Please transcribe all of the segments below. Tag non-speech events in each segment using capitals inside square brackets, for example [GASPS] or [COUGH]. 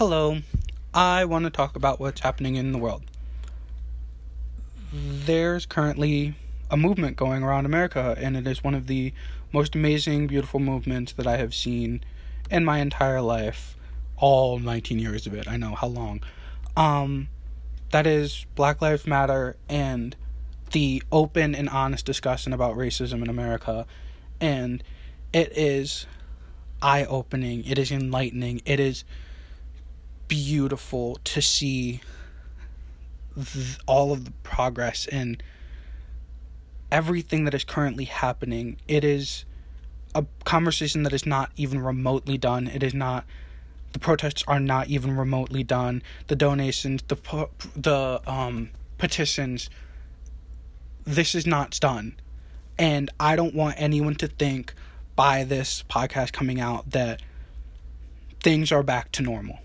Hello, I want to talk about what's happening in the world. There's currently a movement going around America, and it is one of the most amazing, beautiful movements that I have seen in my entire life. All 19 years of it, I know how long. Um, that is Black Lives Matter and the open and honest discussion about racism in America. And it is eye opening, it is enlightening, it is beautiful to see th- all of the progress and everything that is currently happening. It is a conversation that is not even remotely done. It is not the protests are not even remotely done. The donations, the the um petitions this is not done. And I don't want anyone to think by this podcast coming out that things are back to normal.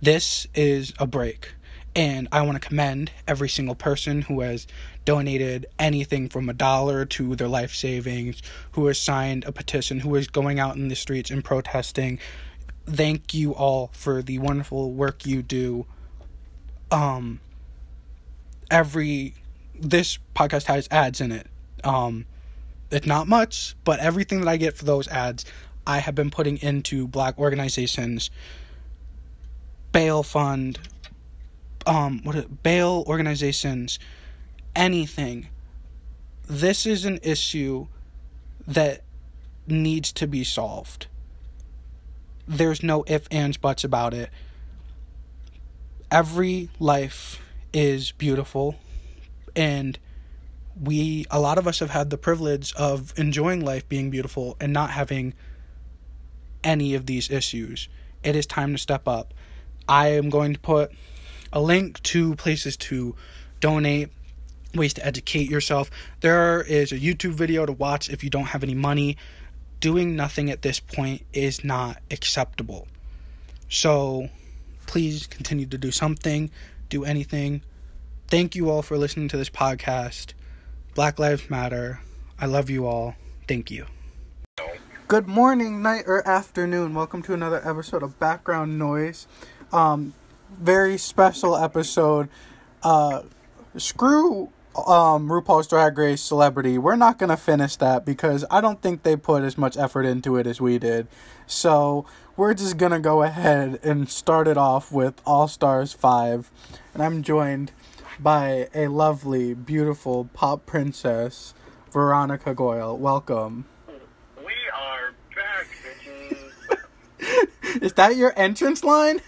This is a break. And I want to commend every single person who has donated anything from a dollar to their life savings, who has signed a petition, who is going out in the streets and protesting. Thank you all for the wonderful work you do. Um, every this podcast has ads in it. Um, it's not much, but everything that I get for those ads, I have been putting into black organizations, bail fund, um, what bail organizations, anything. This is an issue that needs to be solved. There's no if, ands, buts about it. Every life is beautiful and we a lot of us have had the privilege of enjoying life being beautiful and not having any of these issues it is time to step up i am going to put a link to places to donate ways to educate yourself there is a youtube video to watch if you don't have any money doing nothing at this point is not acceptable so please continue to do something do anything Thank you all for listening to this podcast. Black Lives Matter. I love you all. Thank you. Good morning, night, or afternoon. Welcome to another episode of Background Noise. Um, very special episode. Uh, screw um, RuPaul's Drag Race Celebrity. We're not going to finish that because I don't think they put as much effort into it as we did. So we're just going to go ahead and start it off with All Stars 5. And I'm joined by a lovely, beautiful pop princess, Veronica Goyle. Welcome. We are back, bitches. [LAUGHS] Is that your entrance line?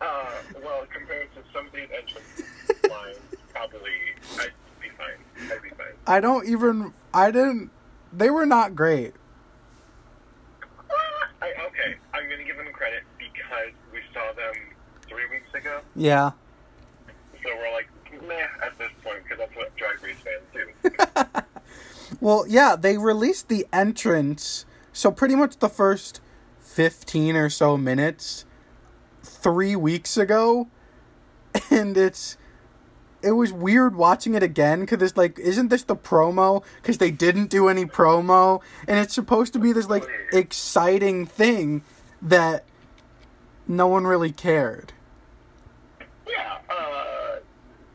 Uh, well, compared to some of these entrance lines, [LAUGHS] probably I'd be fine. I'd be fine. I don't even. I didn't. They were not great. I, okay, I'm gonna give them credit because we saw them three weeks ago. Yeah. So we're like, meh at this point because that's what Drag Race fans do. [LAUGHS] Well, yeah, they released the entrance. So pretty much the first 15 or so minutes 3 weeks ago [LAUGHS] and it's it was weird watching it again cuz it's like isn't this the promo cuz they didn't do any promo and it's supposed to be this like exciting thing that no one really cared. yeah. Uh,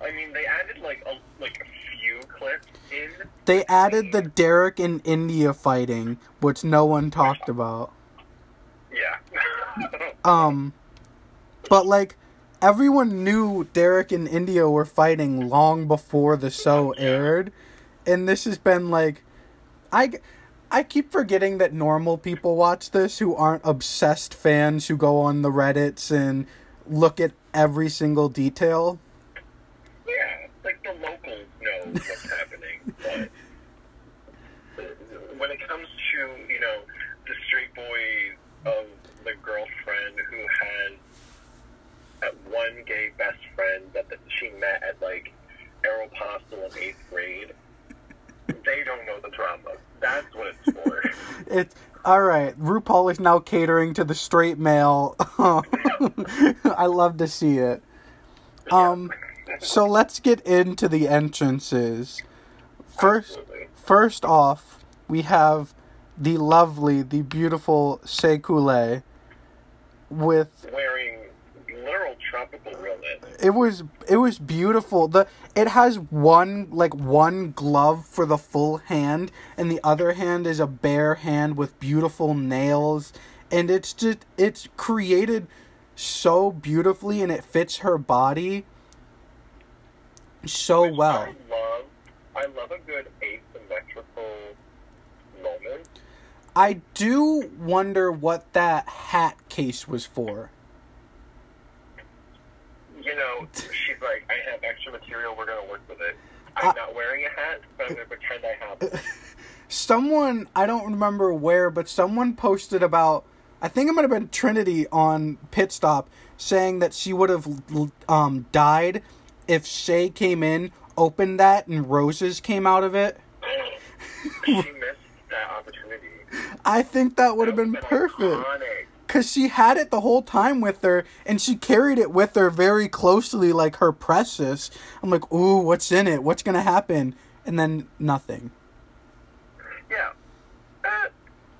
I mean, they added like a like a few clips in. They added the Derrick and India fighting, which no one talked about. Yeah. [LAUGHS] Um, but like everyone knew Derrick and India were fighting long before the show aired, and this has been like, I, I keep forgetting that normal people watch this who aren't obsessed fans who go on the Reddits and look at every single detail. Yeah, like the locals know what's happening, but when it comes to you know the straight boy of the girlfriend who one gay best friend that the, she met at like Aeropostale in eighth grade, they don't know the drama. That's what it's for. [LAUGHS] It's all right. RuPaul is now catering to the straight male. [LAUGHS] I love to see it. Um, so let's get into the entrances. First, Absolutely. first off, we have the lovely, the beautiful Shea Coulee with wearing tropical realness. it was it was beautiful the it has one like one glove for the full hand and the other hand is a bare hand with beautiful nails and it's just it's created so beautifully and it fits her body so Which well I love. I love a good asymmetrical moment. i do wonder what that hat case was for You know, she's like, I have extra material. We're gonna work with it. I'm Uh, not wearing a hat, but I'm gonna pretend I have. [LAUGHS] someone I don't remember where, but someone posted about I think it might have been Trinity on Pit Stop saying that she would have um, died if Shea came in, opened that, and roses came out of it. [GASPS] she missed that opportunity. I think that would have That been perfect. iconic. Because she had it the whole time with her, and she carried it with her very closely, like her precious. I'm like, ooh, what's in it? What's gonna happen? And then nothing. Yeah. Uh,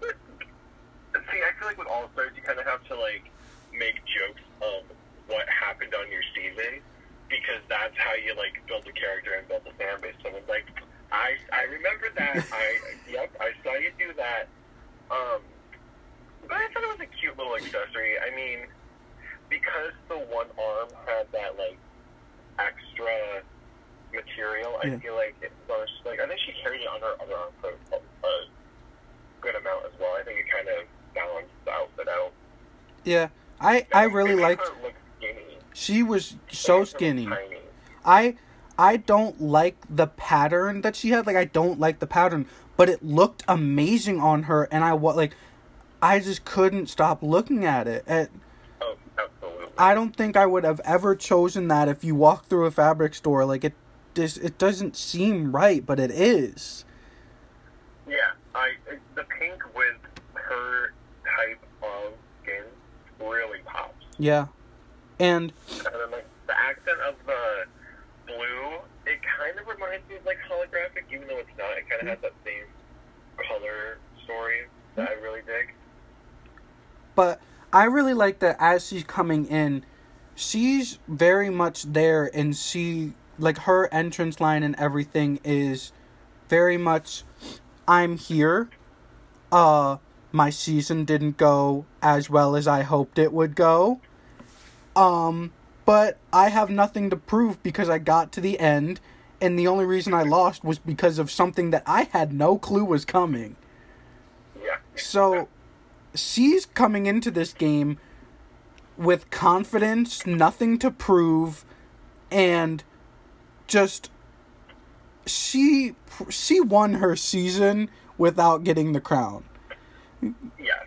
see, I feel like with All Stars, you kind of have to like make jokes of what happened on your season because that's how you like build a character and build a fan base. So it's like, I I remember that. [LAUGHS] I yep, I saw you do that. Um, I thought it was a cute little accessory. I mean, because the one arm had that like extra material, Yeah. I feel like it was like I think she carried it on her other arm for a, a good amount as well. I think it kind of balanced the outfit out. Yeah, I I really liked. her look skinny. She was so skinny. I I don't like the pattern that she had. Like I don't like the pattern, but it looked amazing on her, and I wa like, I just couldn't stop looking at it. At, Oh, absolutely. I don't think I would have ever chosen that if you walk through a fabric store. Like it, just it doesn't seem right, but it is. Yeah, I the pink with her type of skin really pops. Yeah, and And then like the accent of the blue, it kind of reminds me of like holographic, even though it's not. It kind of has that same color story that I really dig. But I really like that as she's coming in, she's very much there, and she like her entrance line and everything is very much I'm here. Uh my season didn't go as well as I hoped it would go. Um but I have nothing to prove because I got to the end and the only reason I lost was because of something that I had no clue was coming. Yeah. So she's coming into this game with confidence, nothing to prove, and just she she won her season without getting the crown. Yes.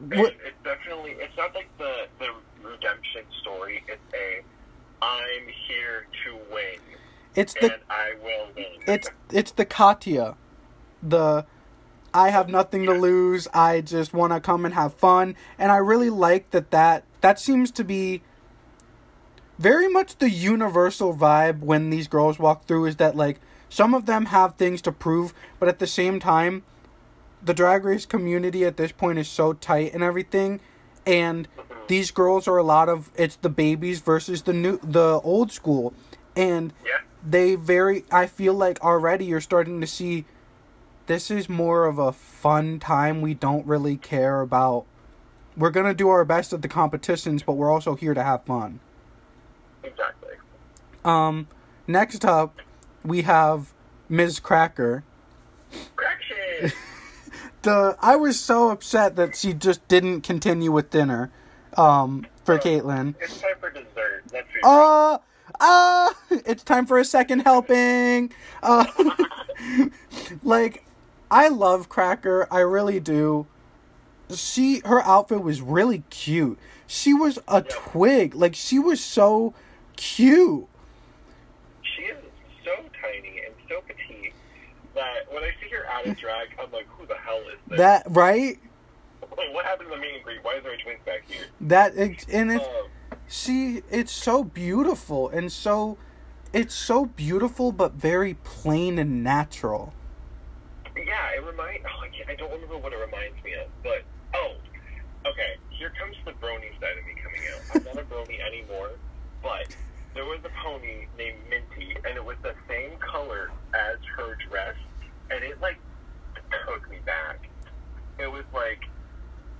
And What- It's definitely it's not like the the redemption story. It's a I'm here to win It's the and I will win. it's it's the Katya, the I have nothing to lose. I just want to come and have fun, and I really like that. That that seems to be very much the universal vibe when these girls walk through. Is that like some of them have things to prove, but at the same time, the drag race community at this point is so tight and everything, and these girls are a lot of it's the babies versus the new the old school, and yeah. they very i feel like already you're starting to see this is more of a fun time we don't really care about we're going to do our best at the competitions but we're also here to have fun Exactly. um next up we have Miz Cracker Correction. [LAUGHS] the i was so upset that she just didn't continue with dinner um for caitlin it's time for dessert. Be Uh, uh, it's time for a second helping. Uh, [LAUGHS] like, I love Cracker. I really do. She, her outfit was really cute. She was a twig. Like, she was so cute. She is so tiny and so petite that when I see her out of drag, I'm like, who the hell is this? That, right? Like, [LAUGHS] what happened to the meet and greet? Why is there a twink back here? That, it, and it's, Um, she, it's so beautiful and so, it's so beautiful but very plain and natural. Remind. Oh, I, can't, I don't remember what it reminds me of, but oh, okay. Here comes the brony side of me coming out. I'm not a brony anymore, but there was a pony named Minty, and it was the same color as her dress, and it like took me back. It was like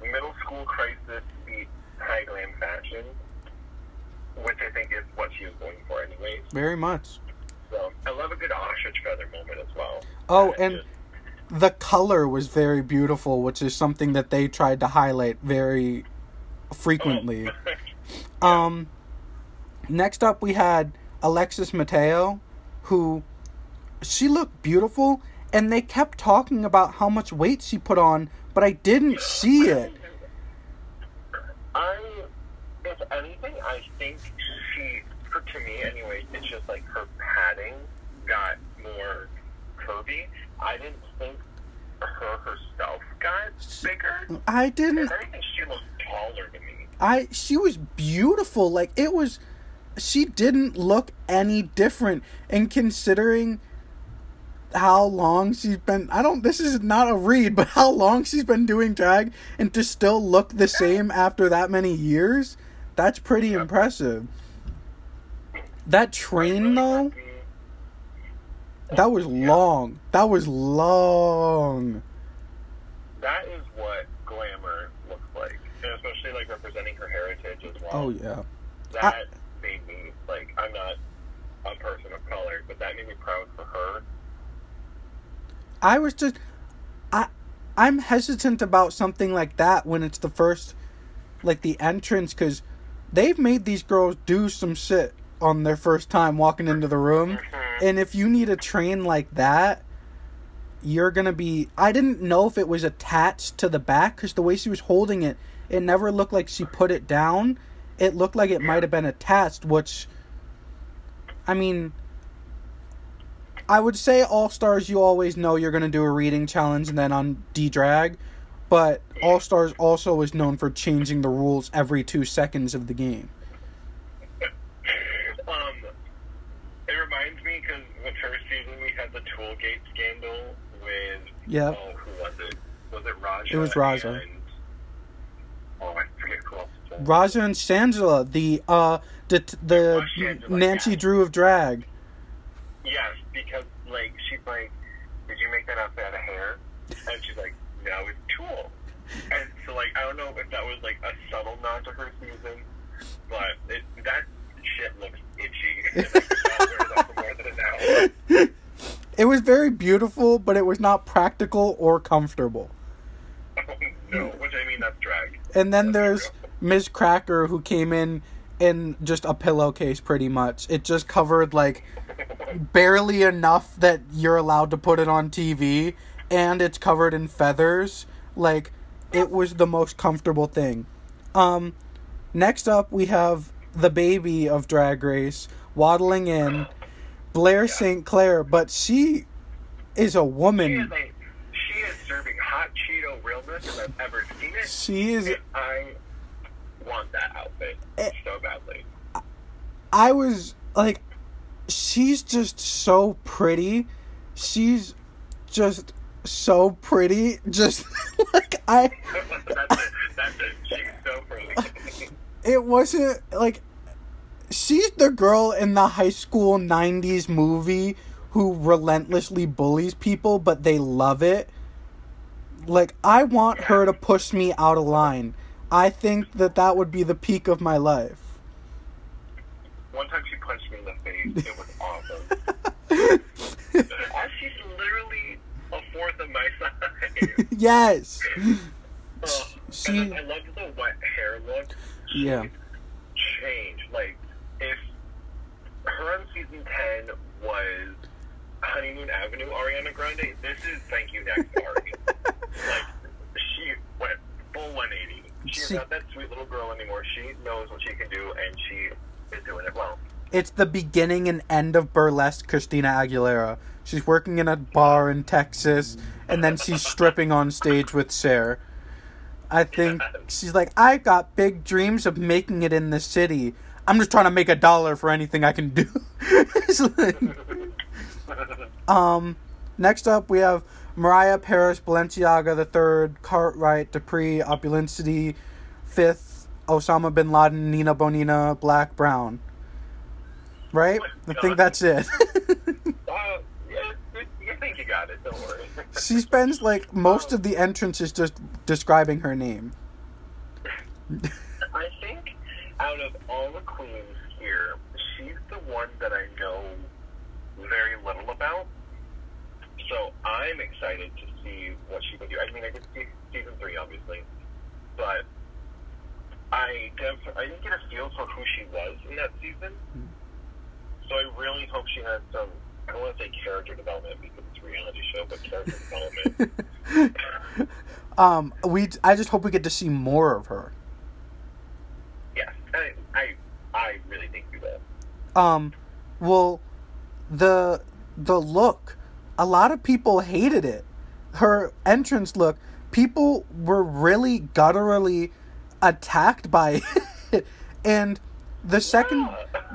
middle school crisis meets high glam fashion, which I think is what she was going for, anyways. Very much. So I love a good ostrich feather moment as well. Oh, and just- the color was very beautiful, which is something that they tried to highlight very frequently. [LAUGHS] Oh. Um, next up, we had Alexis Mateo, who she looked beautiful, and they kept talking about how much weight she put on, but I didn't see it. I, if anything, I think she, for to me anyway, it's just like her padding got more curvy. I didn't think her herself got bigger. I didn't. anything, she looked taller to me. I she was beautiful. Like it was she didn't look any different and considering how long she's been I don't this is not a read, but how long she's been doing drag and to still look the same after that many years, that's pretty impressive. That train though. That was long. That was long. That is what glamour looks like, and especially like representing her heritage as well. Oh yeah. that made me like I'm not a person of color, but that made me proud for her. I was just I I'm hesitant about something like that when it's the first like the entrance cuz they've made these girls do some shit on their first time walking into the room Mhm. And if you need a train like that you're going to be I didn't know if it was attached to the back cuz the way she was holding it it never looked like she put it down. It looked like it might have been attached which I mean I would say All Stars, you always know you're going to do a reading challenge and then on D Drag, but All Stars also is known for changing the rules every two seconds of the game. [LAUGHS] Um, it reminds me because the first season we had the Tullegate scandal with Yep. oh who was it? Was it Raja? It was Raja. And, oh, I forget who else. Raja and Shangela, the uh, the the Shangela, Nancy yeah. Drew of drag. Yes, because like she's like, did you make that outfit out of hair? And she's like, no, it's tulle. And so like I don't know if that was like a subtle nod to her season, but it, that shit looks itchy. [LAUGHS] [LAUGHS] And I saw her that for more than an hour. It was very beautiful, but it was not practical or comfortable. no, which I mean that's drag. And then there's Miz Cracker who came in in just a pillowcase pretty much. It just covered like barely enough that you're allowed to put it on TV and it's covered in feathers. Like it was the most comfortable thing. Um next up we have the baby of Drag Race waddling in Blair St. Clair, but she is a She is woman. a she is serving hot Cheeto realness if I've ever seen it. She is I want that outfit Eh. so badly. I was like, she's just so pretty. She's just so pretty. [LAUGHS] Just like I, [LAUGHS] that's it. That's it. She's so pretty. [LAUGHS] it wasn't like she's the girl in the high school 90s movie who relentlessly bullies people, but they love it. Like, I want her to push me out of line. I think that that would be the peak of my life. One time she punched me in the face. It was awesome. [LAUGHS] She's literally a fourth of my size. yes. [LAUGHS] Oh, She- and I loved the wet hair look. Yeah. Changed. Like, her on season 10 was Honeymoon Avenue Ariana Grande, this is Thank You Next Ari. [LAUGHS] like, she went full 180. She's See- not that sweet little girl anymore. She knows what she can do, and she is doing it well. It's the beginning and end of burlesque Christina Aguilera. She's working in a bar in Texas, and then she's stripping on stage with Cher. I think she's like, I got big dreams of making it in the city. I'm just trying to make a dollar for anything I can do. Like- [LAUGHS] um, next up we have Mariah Paris, Balenciaga the third, Cartwright, Dupree, Opulencity, fifth, Osama bin Laden, Nina Bonina, Black Brown. right? I think that's it. [LAUGHS] Uh, yeah, you, you think you got it? Don't worry. [LAUGHS] she spends like most of the entrances just describing her name. Out of all the queens here, she's the one that I know very little about. So I'm excited to see what she can do. I mean, I did see season three, obviously, but I def- I didn't get a feel for who she was in that season. So I really hope she has some. I don't want to say character development because it's a reality show, but character [LAUGHS] development. um, we I just hope we get to see more of her. yes, I, I I really think you will. Um, well, the the look, a lot of people hated it. Her entrance look, people were really gutturally attacked by [LAUGHS] it, and the second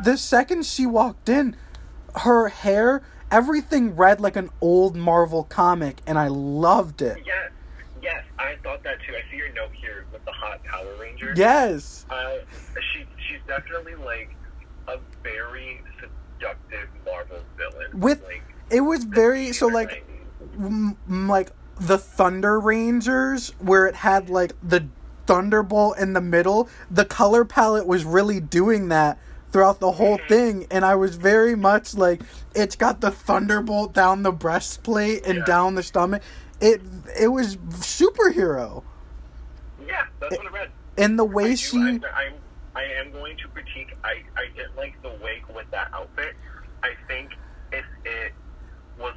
the second she walked in, her hair, everything read like an old Marvel comic, and I loved it. Yes, yes, I thought that too. I see your note here with the hot Power Ranger. Yes, Uh, she she's definitely like very seductive Marvel villain. With- like, it was very so like. m- m- like the Thunder Rangers, where it had like the Thunderbolt in the middle. The color palette was really doing that throughout the whole mm-hmm. thing, and I was very much like, it's got the Thunderbolt down the breastplate and Yeah. down the stomach. It it was superhero, yeah, that's what I read. and the I way do- she I'm, I'm I am going to critique. I I didn't like the wig with that outfit. I think if it was.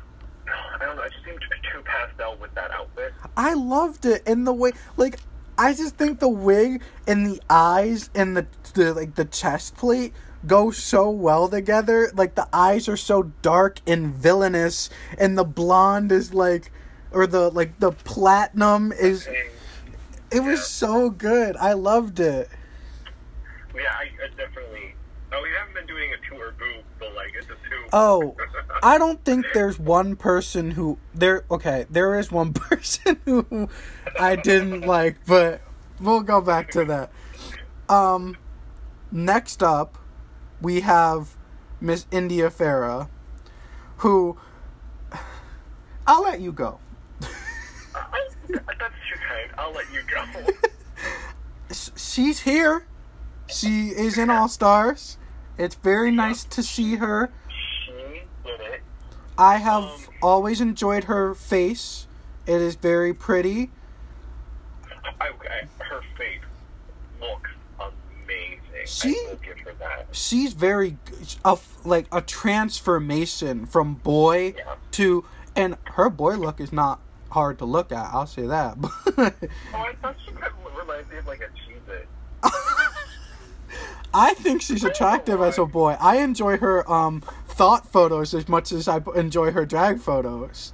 I don't know. It just seemed too pastel with that outfit. I loved it in the way like I just think the wig and the eyes and the, the like the chest plate go so well together. Like the eyes are so dark and villainous and the blonde is like or the like the platinum is it was so good. I loved it. Yeah, I, I definitely. Oh, we haven't been doing a two or boo, but like it's a two. Oh, [LAUGHS] I don't think there's one person who there. Okay, there is one [LAUGHS] person who I didn't [LAUGHS] like, but we'll go back to that. Um, next up, we have Miss India Ferrah, who I'll let you go. I, that's too kind. I'll let you go. She's here. She is in All Stars. It's very nice to see her. she did it. I have um, always enjoyed her face. It is very pretty. I, I, her face looks amazing. She- I will give her that. She's very a like a transformation from boy Yeah. to and her boy look is not hard to look at. I'll say that. [LAUGHS] Oh, I thought she kind of reminds me of like a cheese. [LAUGHS] I think she's attractive as a boy. I enjoy her um thought photos as much as I enjoy her drag photos.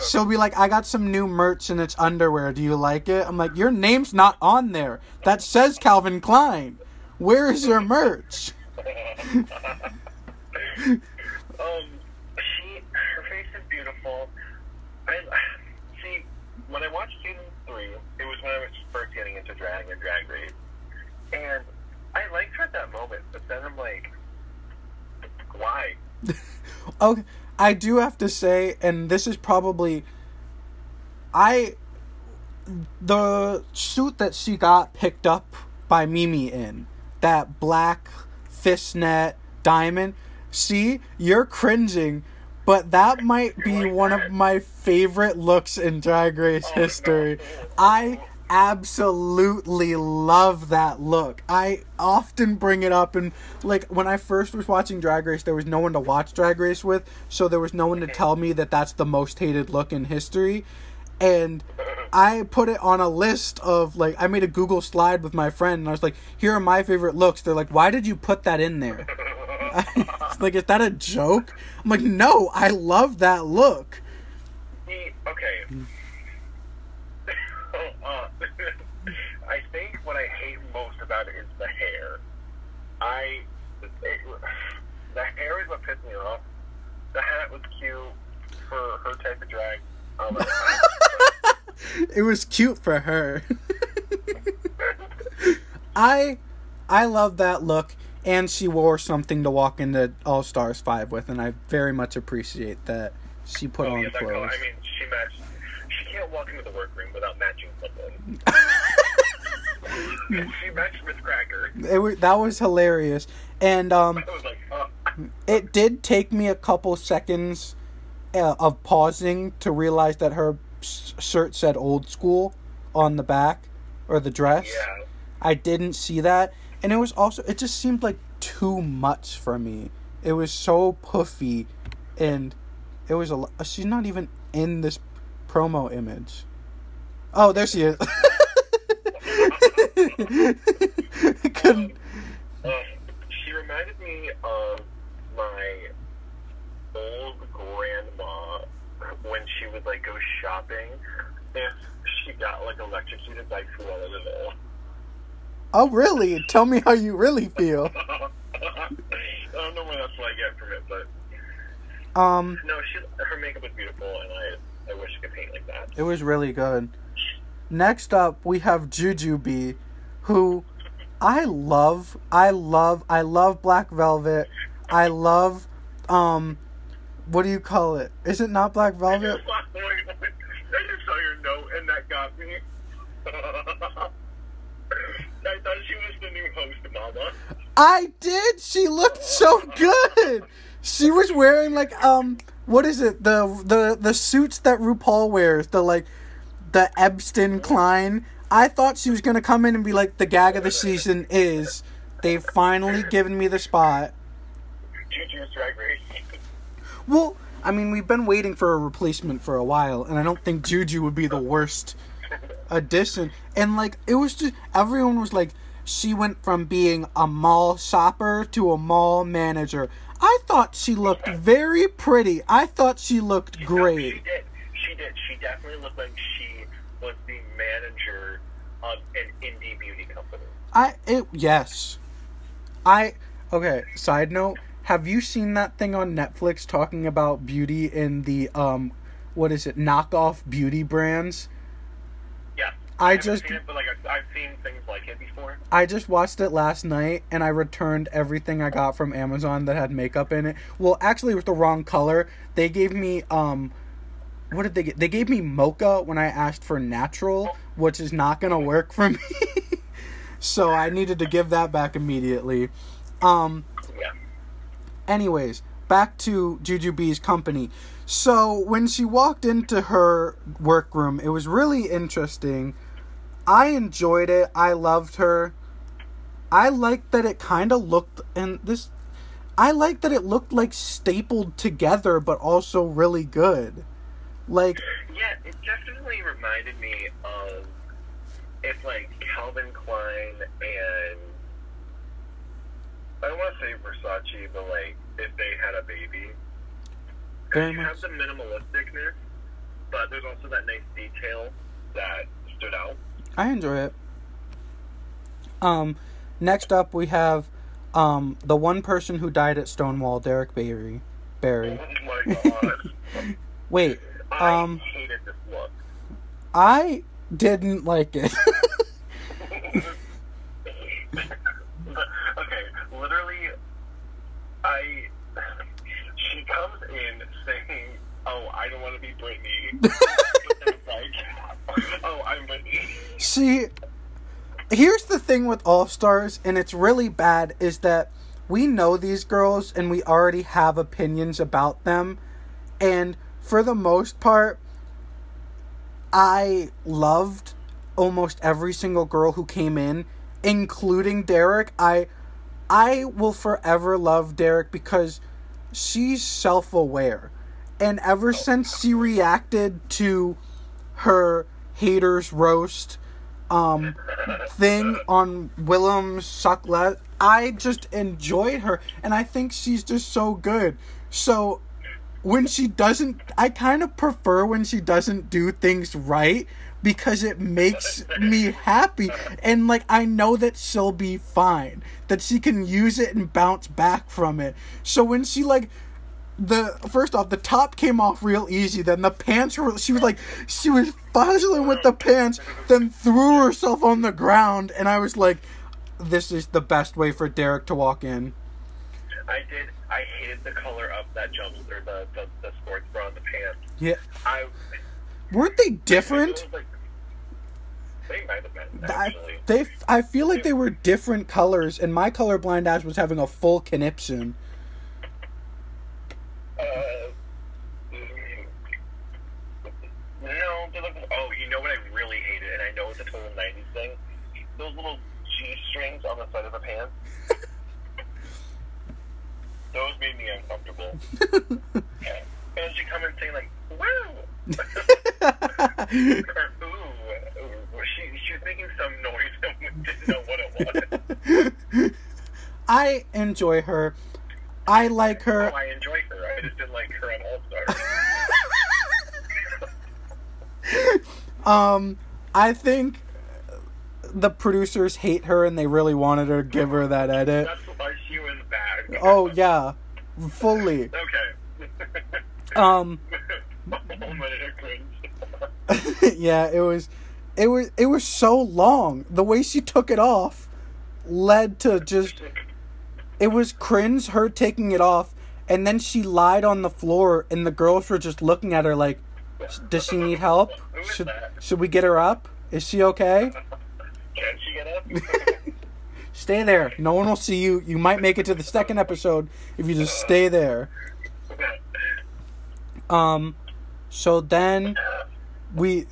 She'll be like, "I got some new merch and it's underwear. Do you like it?" I'm like, "Your name's not on there. That says Calvin Klein. Where is your merch?" [LAUGHS] um, she, her face is beautiful. I see. When I watched season three, it was when I was first getting into drag and drag race, and I liked her at that moment. But then I'm like, why? [LAUGHS] Okay, I do have to say, and this is probably, I, the suit that she got picked up by Mimi in, that black fishnet diamond. See, you're cringing, but that might be like one of my favorite looks in Drag Race Oh, no. history. I absolutely love that look. I often bring it up and like when I first was watching Drag Race there was no one to watch Drag Race with, so there was no one to mm-hmm. tell me that that's the most hated look in history. And I put it on a list of like I made a Google slide with my friend and I was like, "Here are my favorite looks." They're like, "Why did you put that in there?" [LAUGHS] like, is that a joke? I'm like, "No, I love that look." See, okay. uh, I think what I hate most about it is the hair. I, it, the hair is what pissed me off. The hat was cute for her type of drag. Um, [LAUGHS] it was cute for her. [LAUGHS] I I love that look. and she wore something to walk into All Stars five with, and I very much appreciate that she put Oh, on yeah, clothes. color. I mean, she matched. She can't walk into the workroom without matching something. [LAUGHS] she matched Miss Cracker. it wa- that was hilarious, and um, was like, oh. it did take me a couple seconds uh, of pausing to realize that her s- shirt said old school on the back or the dress. yeah. I didn't see that, and it was also it just seemed like too much for me. It was so puffy, and it was a. She's not even in this promo image. Oh, there she is. [LAUGHS] [LAUGHS] Couldn't. Um, she reminded me of my old grandma when she would like go shopping. If she got like electrocuted by Cruella de Vil. Oh, really? Tell me how you really feel. [LAUGHS] I don't know where that's what I get from it, but Um, no, she her makeup was beautiful, and I I wish I could paint like that. it was really good. Next up, we have Jujubee, who I love. I love. I love Black Velvet. I love. Um, what do you call it? Is it not Black Velvet? just saw- wait, wait, I just saw your note, and that got me. [LAUGHS] I thought she was the new host, Mama. I did. She looked so good. She was wearing like um, what is it? The the the suits that RuPaul wears. The like, the Ebston Klein. I thought she was gonna come in and be like the gag of the season is. They've finally given me the spot. Juju's Drag Race. Well, I mean, we've been waiting for a replacement for a while, and I don't think Juju would be the worst addition. And like, it was just everyone was like, she went from being a mall shopper to a mall manager. I thought she looked very pretty. I thought she looked No, she great. did. She did. She definitely looked like she was the manager of an indie beauty company. I it yes. I okay, side note, have you seen that thing on Netflix talking about beauty in the um what is it, knockoff beauty brands? Yeah. I haven't just- seen it, but like I've, I've seen things like it before. I just watched it last night and I returned everything I got from Amazon that had makeup in it. Well, actually with the wrong color. They gave me um what did they get? They gave me mocha when I asked for natural, which is not going to work for [LAUGHS] me. so I needed to give that back immediately. Um anyways, back to Jujubee's company. So when she walked into her workroom, it was really interesting. I enjoyed it. I loved her. I liked that it kind of looked and this I liked that it looked like stapled together but also really good. Like Yeah, it definitely reminded me of if like Calvin Klein and I don't want to say Versace, but like if they had a baby. Very you much. have the minimalisticness, but there's also that nice detail that stood out. I enjoy it. Um next up we have um the one person who died at Stonewall, Derrick Barry. Barry. Oh my [LAUGHS] Wait, I um hated this look. I didn't like it. [LAUGHS] okay, literally, I. She comes in saying, "Oh, I don't want to be Britney." Like, [LAUGHS] [LAUGHS] "Oh, I'm Britney." See, here's the thing with All Stars, and it's really bad, is that we know these girls and we already have opinions about them. And for the most part, I loved almost every single girl who came in, including Derrick. I I will forever love Derrick because she's self-aware. And ever since she reacted to her haters roast um thing on Willam's Sucklet, I just enjoyed her and I think she's just so good. So when she doesn't I kind of prefer when she doesn't do things right because it makes me happy. And like I know that she'll be fine that she can use it and bounce back from it. So when she like the first off the top came off real easy. Then the pants were she was like she was fuzzling with the pants then threw herself on the ground. And I was like this is the best way for Derrick to walk in. I did. I hated the color of that jump or the the, the sports bra and the pants. Yeah. I Weren't they different? was like- they might have been I, actually. they, I feel like they were different colors, and my colorblind ass was having a full conniption. Uh, mm, no, they look. Oh, you know what I really hated, and I know it's a total '90s thing. Those little G strings on the side of the pants. Those made me uncomfortable. [LAUGHS] Yeah. And she come and say like, "Woo!" [LAUGHS] or "Ooh." ooh. She she was making some noise and we didn't know what it was. [LAUGHS] I enjoy her. I like her. Oh, I enjoy her. I just didn't like her on All Stars. Um, I think the producers hate her and they really wanted her to give her that edit. That's why she was bad. Oh yeah, fully. Okay. Um, One minute of cringe. yeah, it was, it was, it was so long. The way she took it off led to just, it was cringe. Her taking it off, and then she lied on the floor, and the girls were just looking at her like, does she need help? Should should we get her up? Is she okay? [LAUGHS] Can she get up? [LAUGHS] Stay there. No one will see you. You might make it to the second episode if you just stay there. Um, so then we.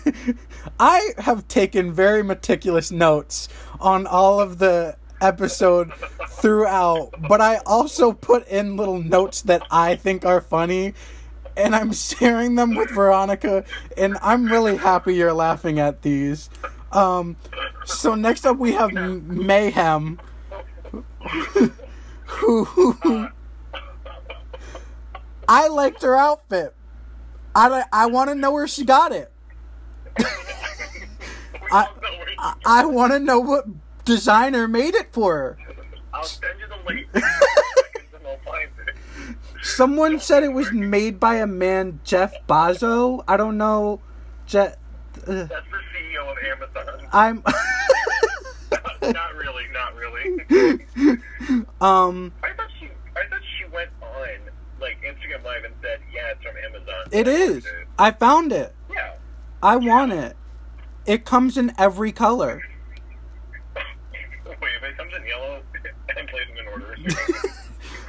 [LAUGHS] I have taken very meticulous notes on all of the episode throughout, but I also put in little notes that I think are funny. And I'm sharing them with Veronica, and I'm really happy you're laughing at these. Um, so next up we have Mayhem, who, I liked her outfit. I, I want to know where she got it. [LAUGHS] I, I, I want to know what designer made it for her. I'll send you the link. and I'll find it. Someone said it was made by a man, Jeff Bezos. I don't know. Je- uh, That's the CEO of Amazon. I'm. [LAUGHS] not really, not really. [LAUGHS] um, I thought she, I thought she went on like Instagram Live and said, "Yeah, it's from Amazon." it is. I found it. Yeah. I want it. It comes in every color. Wait, if it comes in yellow [LAUGHS] and plays in an order.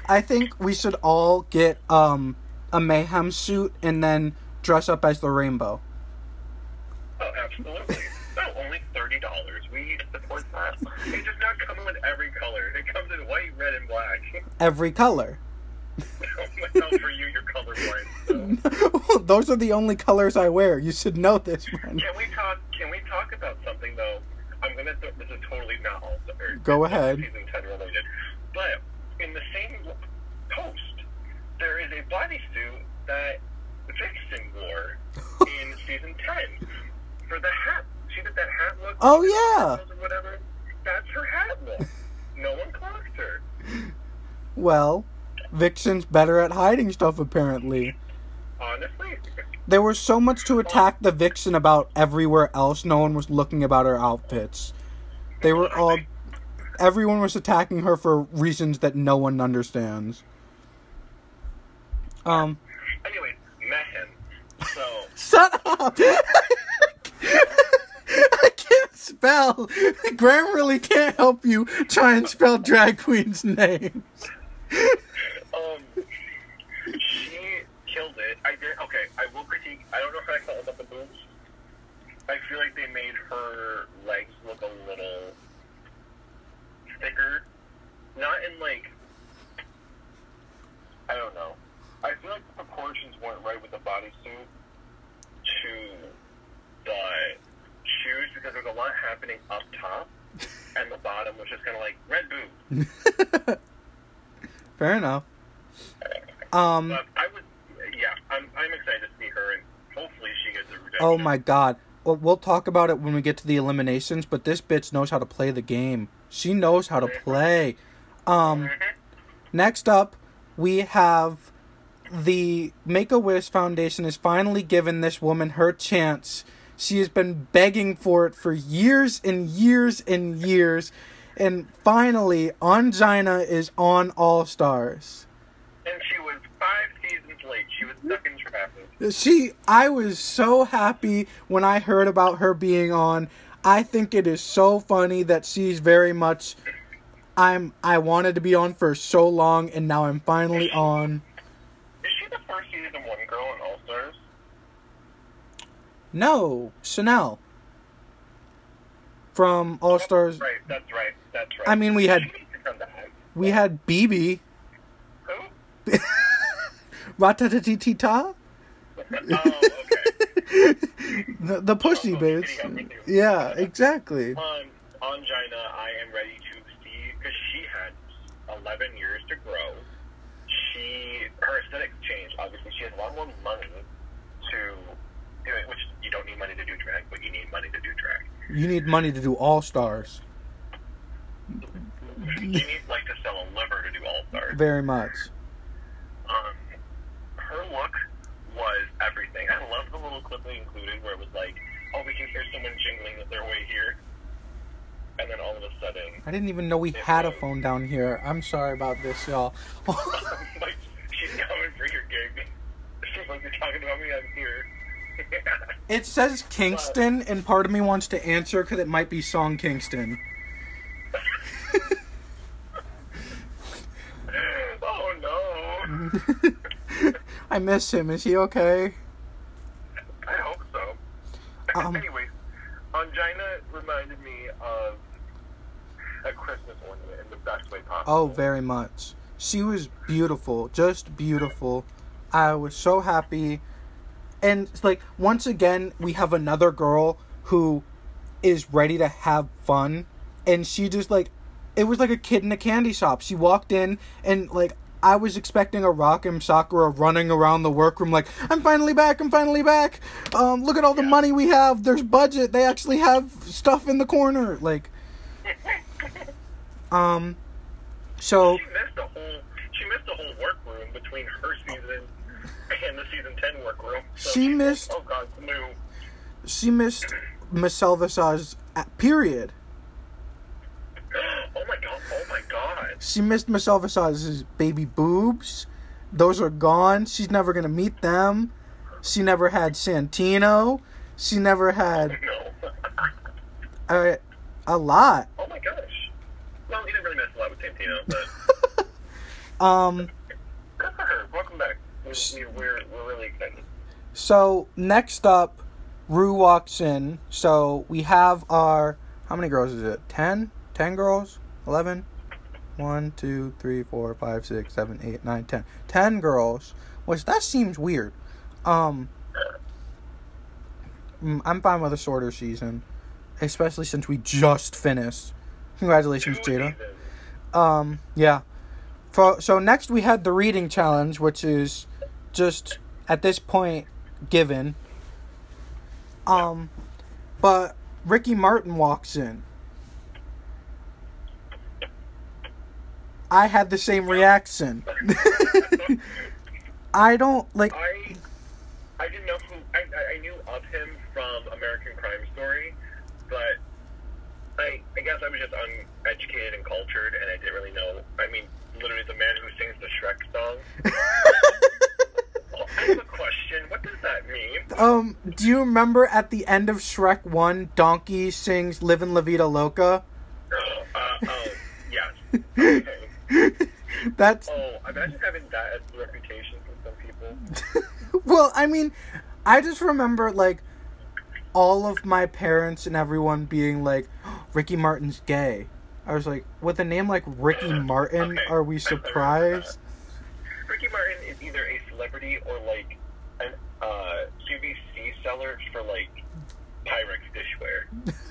I think we should all get um a mayhem suit and then dress up as the rainbow. oh, absolutely. Thirty dollars. We support that. It does not come in every color. It comes in white, red, and black. [LAUGHS] Every color. well, for you, you're colorblind. So. [LAUGHS] Those are the only colors I wear. You should know this, man. Can we talk? Can we talk about something though? I'm gonna. Th- this is totally not all or Go ahead. Season ten related, but in the same post, there is a bodysuit that Vixen wore [LAUGHS] in season ten for the hat. See that that hat look? Oh, yeah. Whatever. That's her hat look. No one clocked her. Well, Vixen's better at hiding stuff, apparently. Honestly. There was so much to attack the Vixen about everywhere else, no one was looking about her outfits. They were all. Everyone was attacking her for reasons that no one understands. Um. Anyway. So. [LAUGHS] Shut up! [LAUGHS] [LAUGHS] I can't spell. Graham really can't help you try and spell drag queens' names. [LAUGHS] Um, she killed it. I did. Okay, I will critique. I don't know how I felt about the boobs. I feel like they made her legs look a little thicker. Not in like. I don't know. I feel like the proportions weren't right with the bodysuit to the shoes because there's a lot happening up top, [LAUGHS] and the bottom was just kind of like red boob. [LAUGHS] Fair enough. Um. But I was, yeah, I'm, I'm excited to see her, and hopefully she gets a redemption. Oh my god. Well, we'll talk about it when we get to the eliminations, but this bitch knows how to play the game. She knows how to play. Um. Mhm. Next up, we have the Make a Wish Foundation has finally given this woman her chance. She has been begging for it for years and years and years. and finally, Ongina is on All Stars. And she was five seasons late. She was stuck in traffic. She, I was so happy when I heard about her being on. I think it is so funny that she's very much. I'm. I wanted to be on for so long, and now I'm finally on. Is she the first season one girl in All Stars? No, Chanel. From All Stars, Right, that's right, that's right. I mean, we had- She needs to come back. we had BeBe. Who? [LAUGHS] Ratatatita. Oh, okay. [LAUGHS] the, the pussy Oh, bitch. keeping up with you. Yeah, exactly. [LAUGHS] On Angina, I am ready to see because she had 11 years to grow. She her aesthetics changed. Obviously, she has a lot more money to which you don't need money to do drag, but you need money to do drag. You need money to do All Stars. You need like to sell a liver to do All Stars. Very much. Um, her look was everything. I love the little clip they included where it was like, "Oh, we can hear someone jingling their way here," and then all of a sudden, I didn't even know we had a phone down here. I'm sorry about this, y'all. like [LAUGHS] [LAUGHS] she's coming for your gig. [LAUGHS] She's like, "You're talking about me. I'm here." It says Kingston, and part of me wants to answer because it might be Song Kingston. [LAUGHS] oh no! [LAUGHS] I miss him. Is he okay? I hope so. [LAUGHS] Um, Anyways, Ongina reminded me of a Christmas ornament in the best way possible. Oh, very much. She was beautiful, just beautiful. I was so happy. And like once again, we have another girl who is ready to have fun and she just like it was like a kid in a candy shop. She walked in and like I was expecting a Rock M. Sakura running around the workroom like, I'm finally back, I'm finally back. Um, look at all the Yeah. money we have. There's budget. They actually have stuff in the corner. Like [LAUGHS] um so She missed a whole. She missed a whole workroom between her season and the season ten workroom. So She she's missed- oh God, Blue. she missed Michelle Visage's a- period. [GASPS] Oh my God! Oh my God! She missed Michelle Visage's baby boobs. Those are gone. She's never gonna meet them. She never had Santino. She never had [LAUGHS] No. [LAUGHS] a, a lot. oh my gosh. Well, he didn't really miss a lot with Santino, but [LAUGHS] Um. good for her. Welcome back. We're, we're, really excited. So next up, Rue walks in. So we have our how many girls is it? Ten? Ten girls? Eleven? One, two, three, four, five, six, seven, eight, nine, ten. Ten girls. Which that seems weird. Um mm, I'm fine with a shorter season. Especially since we just finished. Congratulations, Jaida. Um, yeah. For, so next we had the reading challenge, which is just at this point given. Um, but Ricky Martin walks in. I had the same reaction. [LAUGHS] I don't like. I I didn't know who I, I I knew of him from American Crime Story, but I I guess I was just uneducated and cultured, and I didn't really know. I mean, literally the man who sings the Shrek song. [LAUGHS] Oh, I have a question. What does that mean? Um, do you remember at the end of Shrek One, Donkey sings "Livin' La Vida Loca"? [GASPS] Uh, oh, yes. Okay. That's Oh, imagine having that as a reputation for some people. [LAUGHS] well, I mean, I just remember like all of my parents and everyone being like, [GASPS] "Ricky Martin's gay." I was like, with a name like Ricky Martin, Okay, are we I- I remember surprised? Ricky Martin is either a celebrity or like an uh, QVC seller for like Pyrex dishware. [LAUGHS]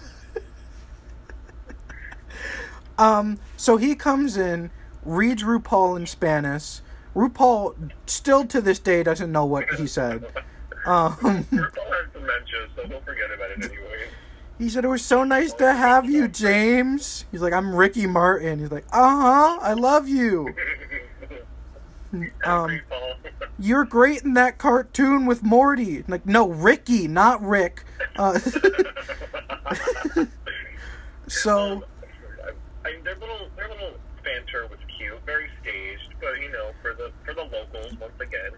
Um, so he comes in, reads RuPaul in Spanish. RuPaul still to this day doesn't know what he said. [LAUGHS] Um, [LAUGHS] RuPaul has dementia, so he'll forget about it anyway. he said it was so nice to have you, James. He's like, I'm Ricky Martin. He's like, uh huh, I love you. Um you're great in that cartoon with Morty. Like, no, Ricky, not Rick. Uh, [LAUGHS] so. I mean, their little their little banter was cute, very staged, but you know, for the for the locals, once again.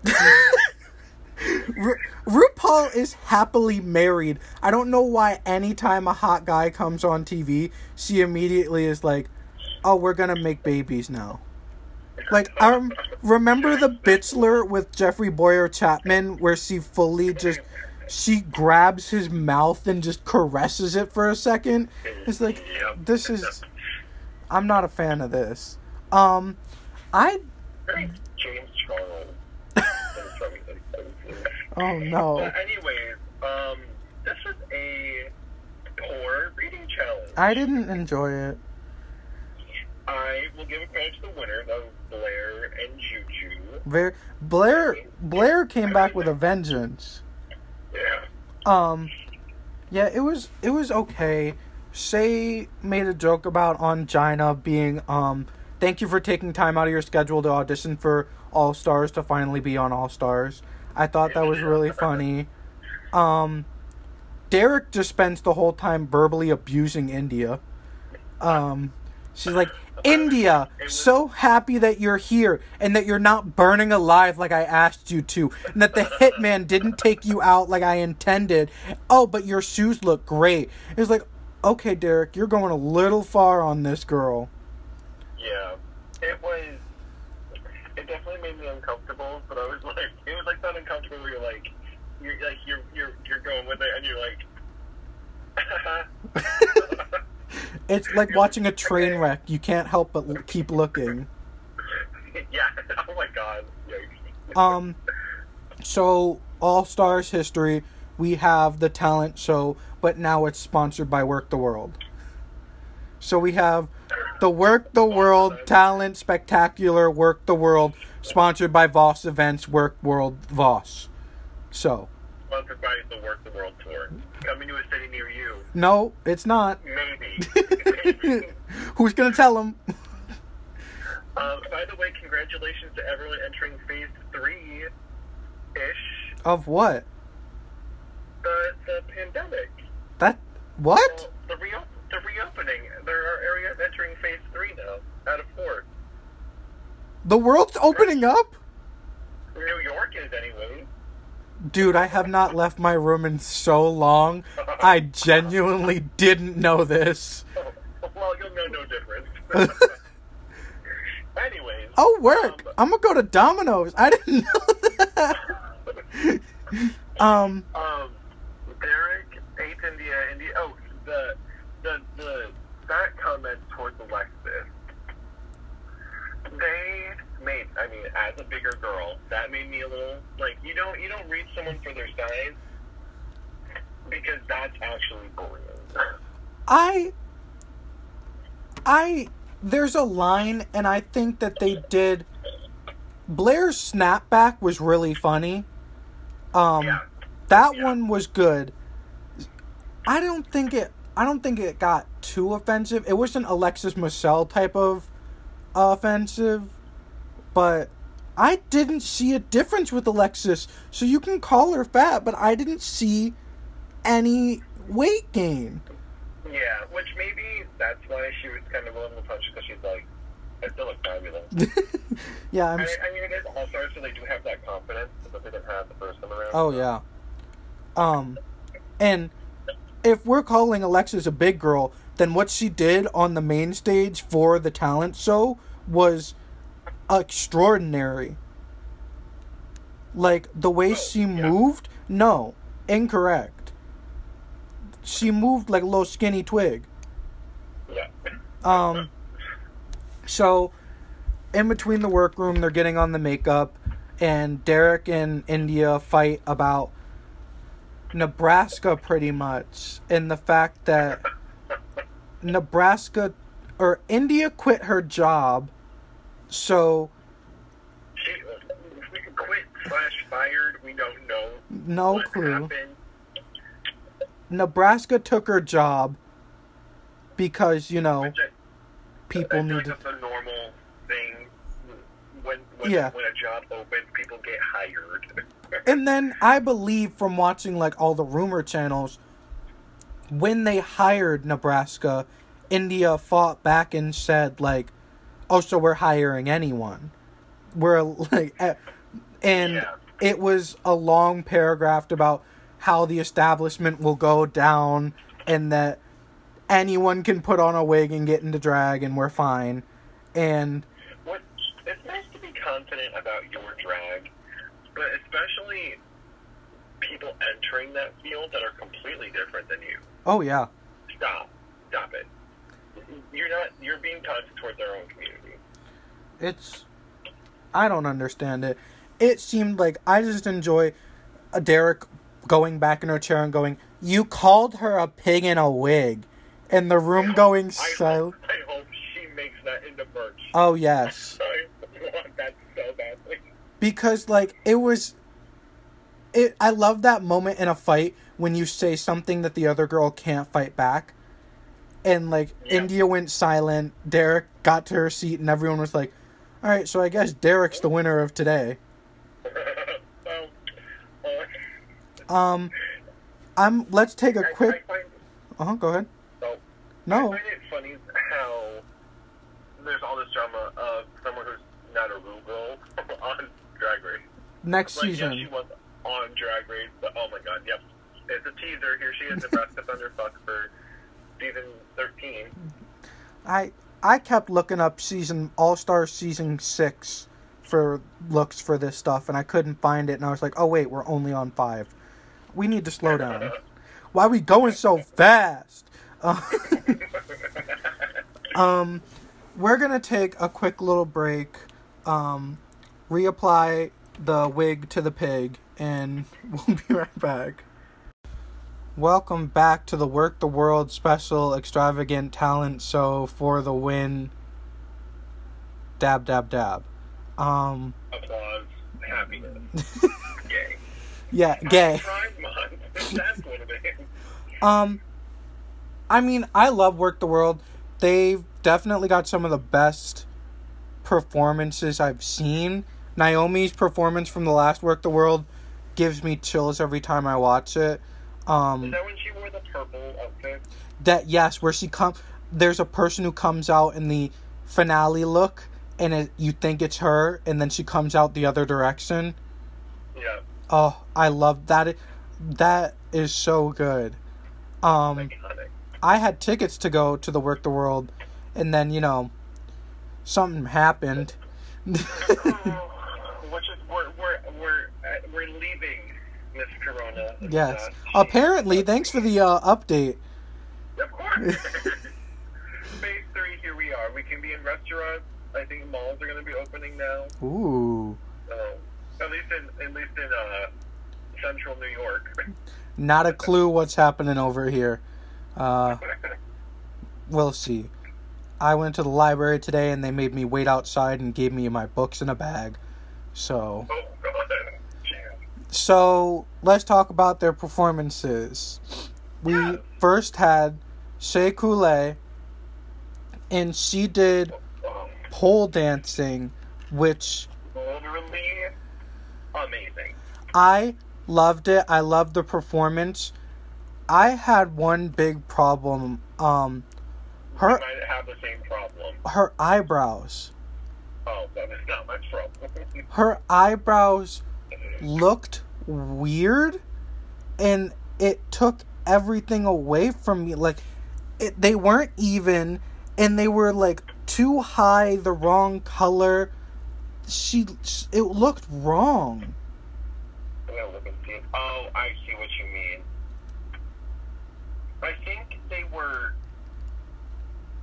Ru- RuPaul is happily married. I don't know why anytime a hot guy comes on TV, she immediately is like, "Oh, we're gonna make babies now." Like, I rem- remember the Bitchler with Jeffrey Bowyer-Chapman, where she fully just she grabs his mouth and just caresses it for a second. It's like Yep. this is. I'm not a fan of this. Um, I James Charles. in some instances. oh no. But anyways, um, this was a poor reading challenge. I didn't enjoy it. I will give a credit to the winner, that was Blair and Juju. Very Blair Blair came back with a [LAUGHS] vengeance. Yeah. Um yeah, it was it was okay. Shea made a joke about Ongina being um thank you for taking time out of your schedule to audition for All Stars to finally be on All Stars. I thought that was really [LAUGHS] funny. Um Derrick just spends the whole time verbally abusing India. Um she's like India, so happy that you're here and that you're not burning alive like I asked you to, and that the hitman didn't take you out like I intended. Oh, but your shoes look great. It's like, okay, Derrick, you're going a little far on this girl. Yeah. It was. It definitely made me uncomfortable, but I was [LAUGHS] like, it was like that uncomfortable where you're like, you're like you're you're you're going with it, and you're like. [LAUGHS] [LAUGHS] It's like watching a train wreck. You can't help but keep looking. [LAUGHS] yeah. [LAUGHS] Oh my god. Um, so All Stars history, we have the talent show, but now it's sponsored by Werq the World. So we have the Werq the World Talent Spectacular Werq the World, sponsored by Voss Events Work World Voss. So The Werq the World Tour. Coming to a city near you. no, it's not. Maybe. [LAUGHS] Who's gonna tell them? um, by the way, congratulations to everyone entering phase three ish. Of what? The the pandemic. That what? Well, the the reopening. There are areas entering phase three now out of four. The world's opening up? New York is anyway. Dude, I have not left my room in so long. I genuinely didn't know this. well, you'll know no difference. [LAUGHS] Anyways. Oh, work. um, I'm gonna go to Domino's. I didn't know that. [LAUGHS] um, Um, Derrick, Eighth India, India. Oh, the the the that comment towards Alexis. They made. I mean, as a bigger girl, that made me a little like you don't you don't read someone for their size because that's actually bullying. I, I, there's a line, and I think that they did. Blair's snapback was really funny. Um, Yeah. that Yeah. one was good. I don't think it. I don't think it got too offensive. It wasn't Alexis Michelle type of offensive, but I didn't see a difference with Alexis. So you can call her fat, but I didn't see any weight gain. Yeah, which maybe that's why she was kind of willing to punch because she's like, I still look fabulous. [LAUGHS] yeah, I'm. I, I mean, it is all stars, so they do have that confidence that they didn't have the first time around. Oh yeah. Um, and if we're calling Alexis a big girl, then what she did on the main stage for the talent show was extraordinary. Like the way she yeah. moved, no, incorrect. She moved like a little skinny twig. Yeah. Um, so in between the workroom, they're getting on the makeup, and Derrick and India fight about Nebraska pretty much, and the fact that [LAUGHS] Nebraska or India quit her job, so She uh, quit slash fired. We don't know no clue. happened. Nebraska took her job because you know people need like to. that's a normal thing. When when, Yeah. when a job opens, people get hired. [LAUGHS] And then I believe from watching like all the rumor channels, when they hired Nebraska, India fought back and said like, "Oh, so we're hiring anyone," We're like eh, and Yeah. it was a long paragraph about how the establishment will go down and that anyone can put on a wig and get into drag and we're fine and What it's nice to be confident about your drag, but especially people entering that field that are completely different than you. oh yeah Stop. Stop it. You're not you're being kind towards our own community. it's i don't understand it it seemed like i just enjoy a derrick going back in her chair and going you called her a pig in a wig and the room going I silent hope, I hope she makes that into merch. oh yes [LAUGHS] I want that so badly. because like it was it I love that moment in a fight when you say something that the other girl can't fight back. And like Yeah. India went silent, Derrick got to her seat and everyone was like, "All right, so I guess Derrick's the winner of today." [LAUGHS] well, uh, Um I'm let's take a quick Uh-huh, go ahead. No. I find it funny how there's all this drama of someone who's not a real girl [LAUGHS] on Drag Race. Next Like, season. yeah, she was on Drag Race, but oh my god, yep. It's a teaser. Here she is, Nebraska Thunderfuck for season 13. I I kept looking up season All Star season six for looks for this stuff, and I couldn't find it. And I was like, "Oh wait, we're only on five. We need to slow down. [LAUGHS] Why are we going so fast?" Uh, [LAUGHS] um, we're gonna take a quick little break, um, reapply the wig to the pig, and [LAUGHS] we'll be right back. Welcome back to the Werq the World special extravagant talent show for the win. Dab dab dab. Um Applause, happiness, [LAUGHS] gay. yeah, gay. Pride month. [LAUGHS] That's what it is. Um I mean, I love Werq the World. They've definitely got some of the best performances I've seen. Naomi's performance from the last Werq the World gives me chills every time I watch it. Um Is that when she wore the purple outfit? that yes where she come there's a person who comes out in the finale look and it, you think it's her and then she comes out the other direction. Yeah. oh i love that. That is so good. Um i had tickets to go to the Werq the World and then you know something happened [LAUGHS] Which is we're we're we're uh, we're leaving Miss Corona. yes Uh, apparently thanks for the uh update Of course. [LAUGHS] Phase three, here we are. We can be in restaurants. I think malls are going to be opening now. ooh So, at least in at least in uh, central New York. [LAUGHS] not a clue what's happening over here uh We'll see. I went to the library today and they made me wait outside and gave me my books in a bag. So, oh. So let's talk about their performances. We Yeah. first had Shea Couleé, and she did pole dancing, which literally amazing. I loved it. I loved the performance. I had one big problem. Um, her might have the same problem. her eyebrows. Oh, that is not my problem. [LAUGHS] her eyebrows looked weird and it took everything away from me like it, they weren't even and they were like too high the wrong color she it looked wrong. Oh, I see what you mean. I think they were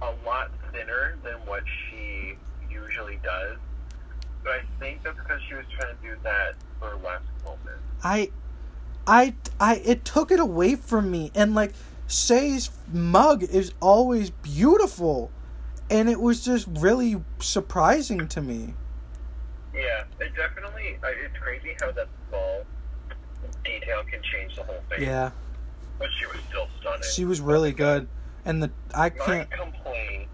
a lot thinner than what she usually does. But I think that's because she was trying to do that for last moment. i i i it took it away from me and like Shea's mug is always beautiful and it was just really surprising to me Yeah, it definitely. It's crazy how that small detail can change the whole thing. yeah But she was still stunning. She was really good, and the I My can't. complaint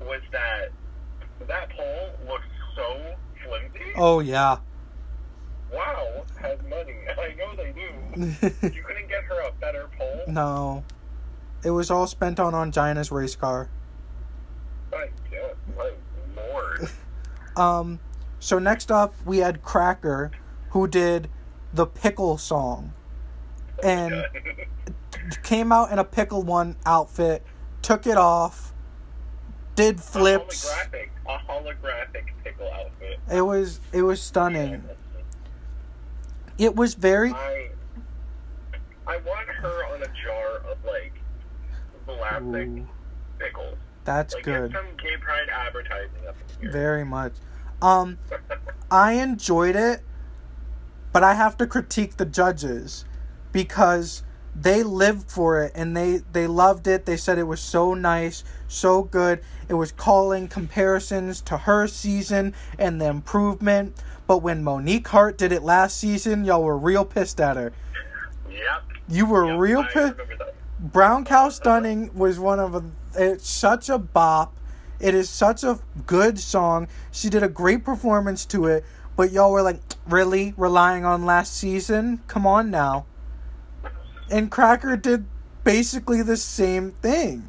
was that that pole looks so flimsy. Oh yeah. Wow, has money. [LAUGHS] I know they do. [LAUGHS] You couldn't get her a better pole? no, it was all spent on Ongina's race car. My God, my lord. [LAUGHS] Um, So next up, we had Cracker, who did the pickle song, and came out in a pickle one outfit, took it off, did flips. A holographic, pickle outfit. It was it was stunning. It was very I, I want her on a jar of like Ooh, pickles. that's Like good. some gay pride advertising up here. Very much. Um I enjoyed it, but I have to critique the judges because they lived for it and they they loved it. They said it was so nice, so good. It was calling comparisons to her season and the improvement. But when Monique Heart did it last season, y'all were real pissed at her. Yep. You were yep, real pissed. Brown Cow Stunning was one of a, it's such a bop. It is such a good song. She did a great performance to it, but y'all were like, really relying on last season? Come on now. And Cracker did basically the same thing.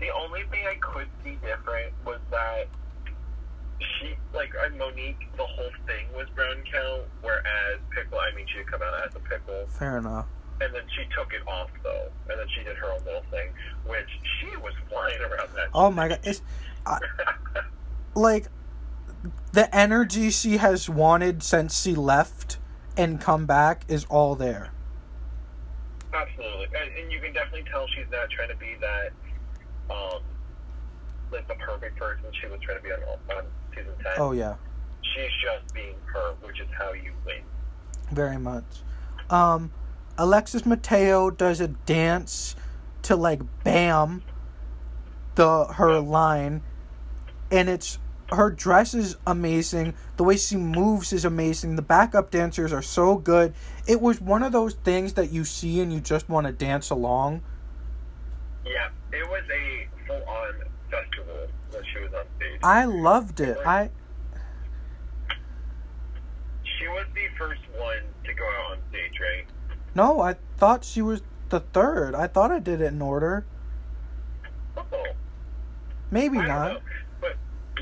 The only thing I could see different was that she, like, uh, Monique, the whole thing was brown cow, whereas Pickle, I mean, she had come out as a pickle, Fair enough. and then she took it off, though, and then she did her own little thing, which she was flying around that. Oh my god, it's I, [LAUGHS] like the energy she has wanted since she left and come back is all there. Absolutely, and, and you can definitely tell she's not trying to be that, um, like the perfect person she was trying to be on, on season 10. Oh yeah. She's just being her, which is how you win. very much. Um, Alexis Mateo does a dance to like "Bam," the her line, and it's her dress is amazing. The way she moves is amazing. The backup dancers are so good. It was one of those things that you see and you just want to dance along. Yeah, it was a full-on festival when she was on stage. I loved it. I she was the first one to go out on stage, right? no, I thought she was the third. I thought I did it in order. Oh, Maybe I not.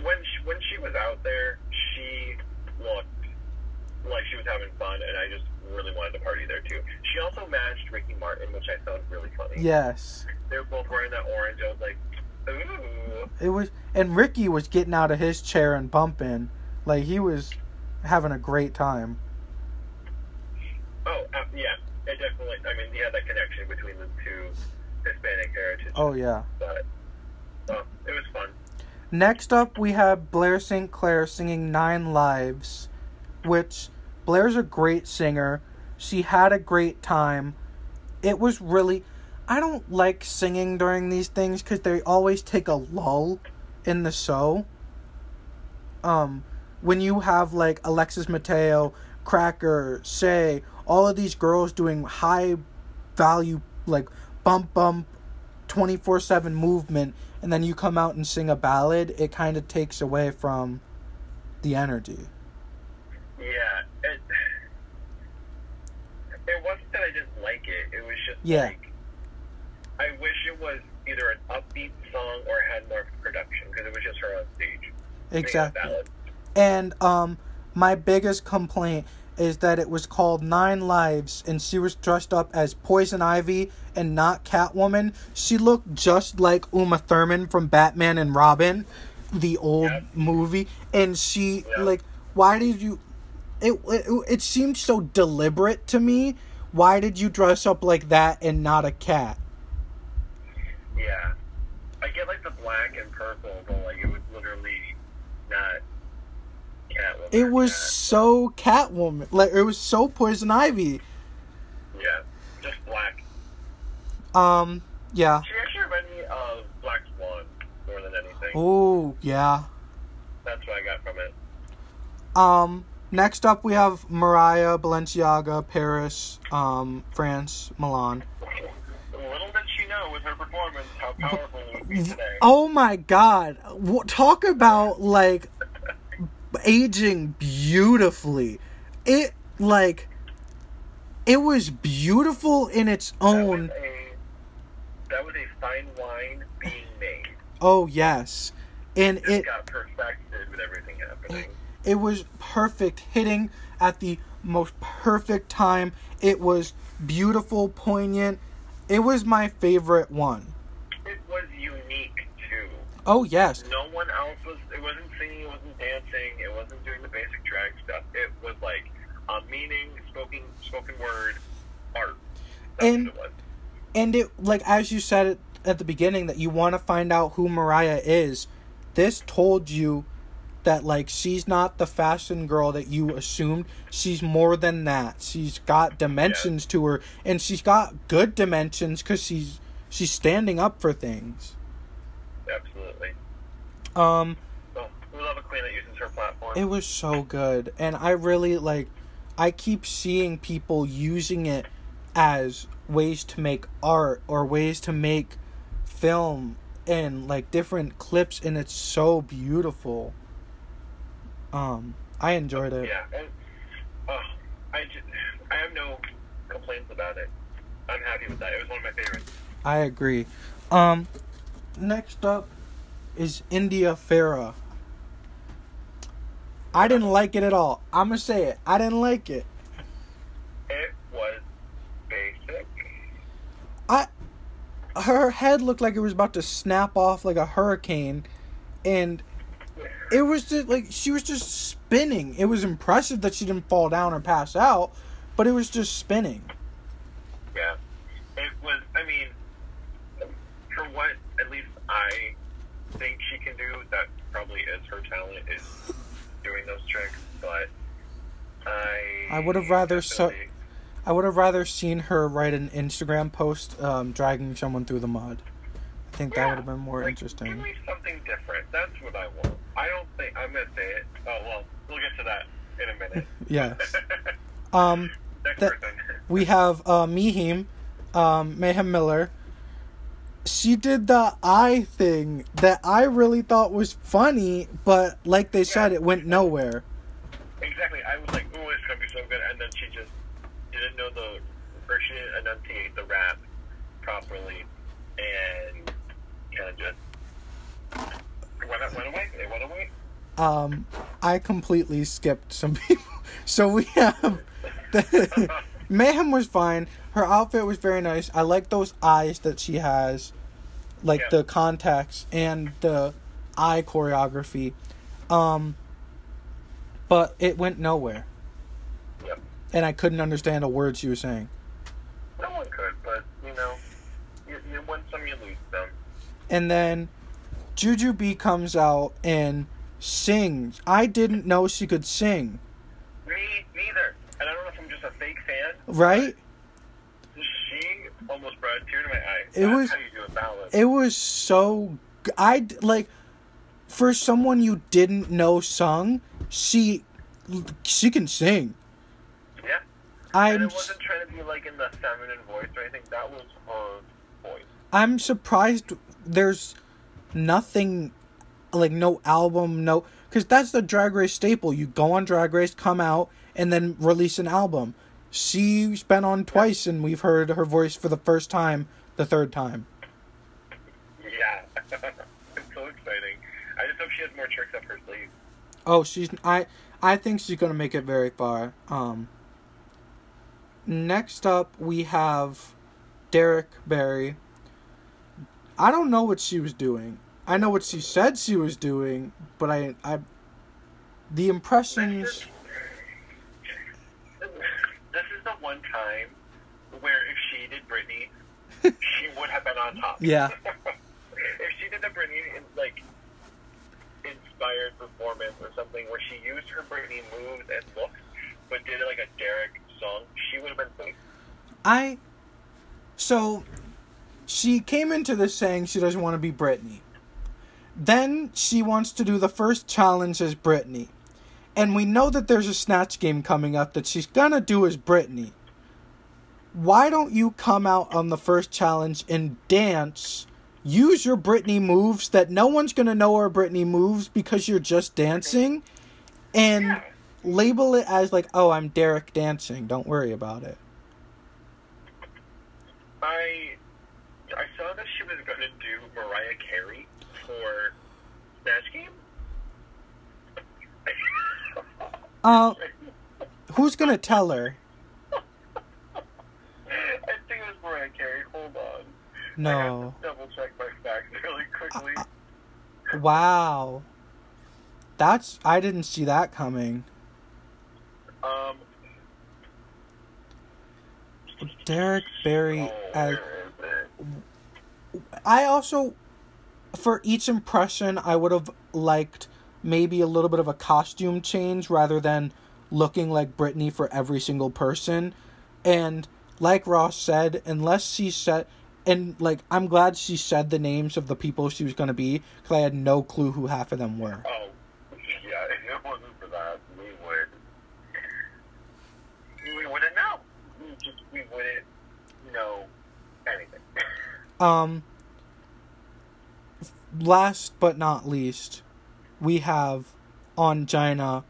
When she, when she was out there, she looked like she was having fun, and I just really wanted to party there too. She also matched Ricky Martin, which I found really funny. Yes. They were both wearing that orange. I was like, ooh. It was, and Ricky was getting out of his chair and bumping, like he was having a great time. Oh, uh, yeah. It definitely. I mean, he had that connection between the two Hispanic heritage. Oh yeah. But well, it was fun. Next up, we have Blair St. Clair singing Nine Lives, which Blair's a great singer. She had a great time. It was really. I don't like singing during these things because they always take a lull in the show. Um, when you have like Alexis Mateo, Cracker, Shea, all of these girls doing high value, like bump bump, 24 7 movement, and then you come out and sing a ballad, it kind of takes away from the energy. Yeah, it. [SIGHS] It wasn't that I didn't like it. It was just Yeah. like I wish it was either an upbeat song or had more production because it was just her on stage. Exactly. And um my biggest complaint is that it was called Nine Lives and she was dressed up as Poison Ivy and not Catwoman. She looked just like Uma Thurman from Batman and Robin, the old Yep. movie. And she Yeah. like why did you it, it it seemed so deliberate to me. Why did you dress up like that and not a cat? Yeah, I get like the black and purple, but like it was Catwoman. It was Cat. so Catwoman. Like it was so Poison Ivy. yeah, just black. Um yeah. She actually reminded me of Black Swan more than anything. Oh, yeah. That's what I got from it. Um, next up we have Mariah, Balenciaga, Paris, um, France, Milan. Little did she know with her performance how powerful it would be today. Oh my god. Talk about, like, aging beautifully. It, like, it was beautiful in its That was own. a that was a fine wine being made. Oh, yes. and Just it got perfected with everything happening. it was perfect hitting at the most perfect time it was beautiful poignant it was my favorite one. It was unique too. Oh yes No one else was. It wasn't singing. It wasn't dancing. It wasn't doing the basic drag stuff. It was like a meaning, spoken spoken word, art. That's And- it and it like as you said it at the beginning that you want to find out who mariah is this told you that like she's not the fashion girl that you assumed she's more than that she's got dimensions to her and she's got good dimensions because she's she's standing up for things Absolutely. um love a queen that uses her platform. it was so good and i really like i keep seeing people using it as ways to make art or ways to make film and like different clips and it's so beautiful um i enjoyed it yeah. And, oh, I just, [SIGHS] I have no complaints about it. I'm happy with that. It was one of my favorites. i agree um next up is india Ferrah i didn't like it at all i'm gonna say it i didn't like it It was basic. I her head looked like it was about to snap off like a hurricane and it was just like she was just spinning. It was impressive that she didn't fall down or pass out, but it was just spinning. Yeah. It was, I mean, for what at least I think she can do, that probably is her talent, is doing those tricks, but I. I would have rather so- I would have rather seen her write an Instagram post um, dragging someone through the mud. I think that would have been more like, interesting. Give me something different. That's what I want. I don't think. I'm to say it. Oh, well, we'll get to that in a minute. [LAUGHS] Yes. [LAUGHS] Um, Next that- person. we have uh, Mihim, um, Mayhem Miller. She did the eye thing that I really thought was funny, but like they said, it went nowhere. Exactly. I was like, "Ooh, it's gonna be so good," and then she just didn't know the, or she didn't enunciate the rap properly, and kind of just went, went away. It went away. Um, I completely skipped some people. [LAUGHS] So we have the [LAUGHS] Mayhem was fine. Her outfit was very nice. I like those eyes that she has, like Yeah. the contacts and the eye choreography. Um, but it went nowhere, Yep. and I couldn't understand a word she was saying. No one could, but you know, you, you win some, you lose some. And then Jujubee comes out and sings. I didn't know she could sing. Me neither. And I don't know if I'm just a fake fan. Right? Almost brought a tear to my eye. It That's was- how you do a ballad. It was so. I like for someone you didn't know sung. She she can sing. yeah. I'm and it wasn't trying to be like in the feminine voice or anything. That was her voice. I'm surprised there's nothing like no album no because that's the drag race staple you go on drag race come out and then release an album she's been on twice and we've heard her voice for the first time the third time Yeah. [LAUGHS] it's so exciting. I just hope she has more tricks up her sleeve. oh she's i i think she's gonna make it very far um next up we have derrick barry i don't know what she was doing i know what she said she was doing but i i the impressions This is the one time where if she did Britney, she would have been on top. Yeah. [LAUGHS] if she did the Britney like inspired performance or something where she used her Britney moves and looks, but did it like a Derrick song, she would have been safe. I so she came into this saying she doesn't want to be Britney. Then she wants to do the first challenge as Britney. And we know that there's a snatch game coming up that she's gonna do as Britney. Why don't you come out on the first challenge and dance? Use your Britney moves that no one's gonna know are Britney moves because you're just dancing, and label it as like, oh, I'm Derrick dancing. Don't worry about it. I I saw that she was going to do Mariah Carey for Snatch Game? Uh, who's gonna tell her? I think it was Mariah Carey. Hold on. I No. double check my facts really quickly. Wow. That's I didn't see that coming. Um, Derrick Barry oh, as where is it? I also for each impression I would have liked maybe a little bit of a costume change rather than looking like Britney for every single person. And like Ross said, unless she said and like I'm glad she said the names of the people she was going to be cuz I had no clue who half of them were. Oh, yeah, if it wasn't for that, we would. We wouldn't know. We just, we wouldn't know anything. [LAUGHS] Um last but not least, we have Ongina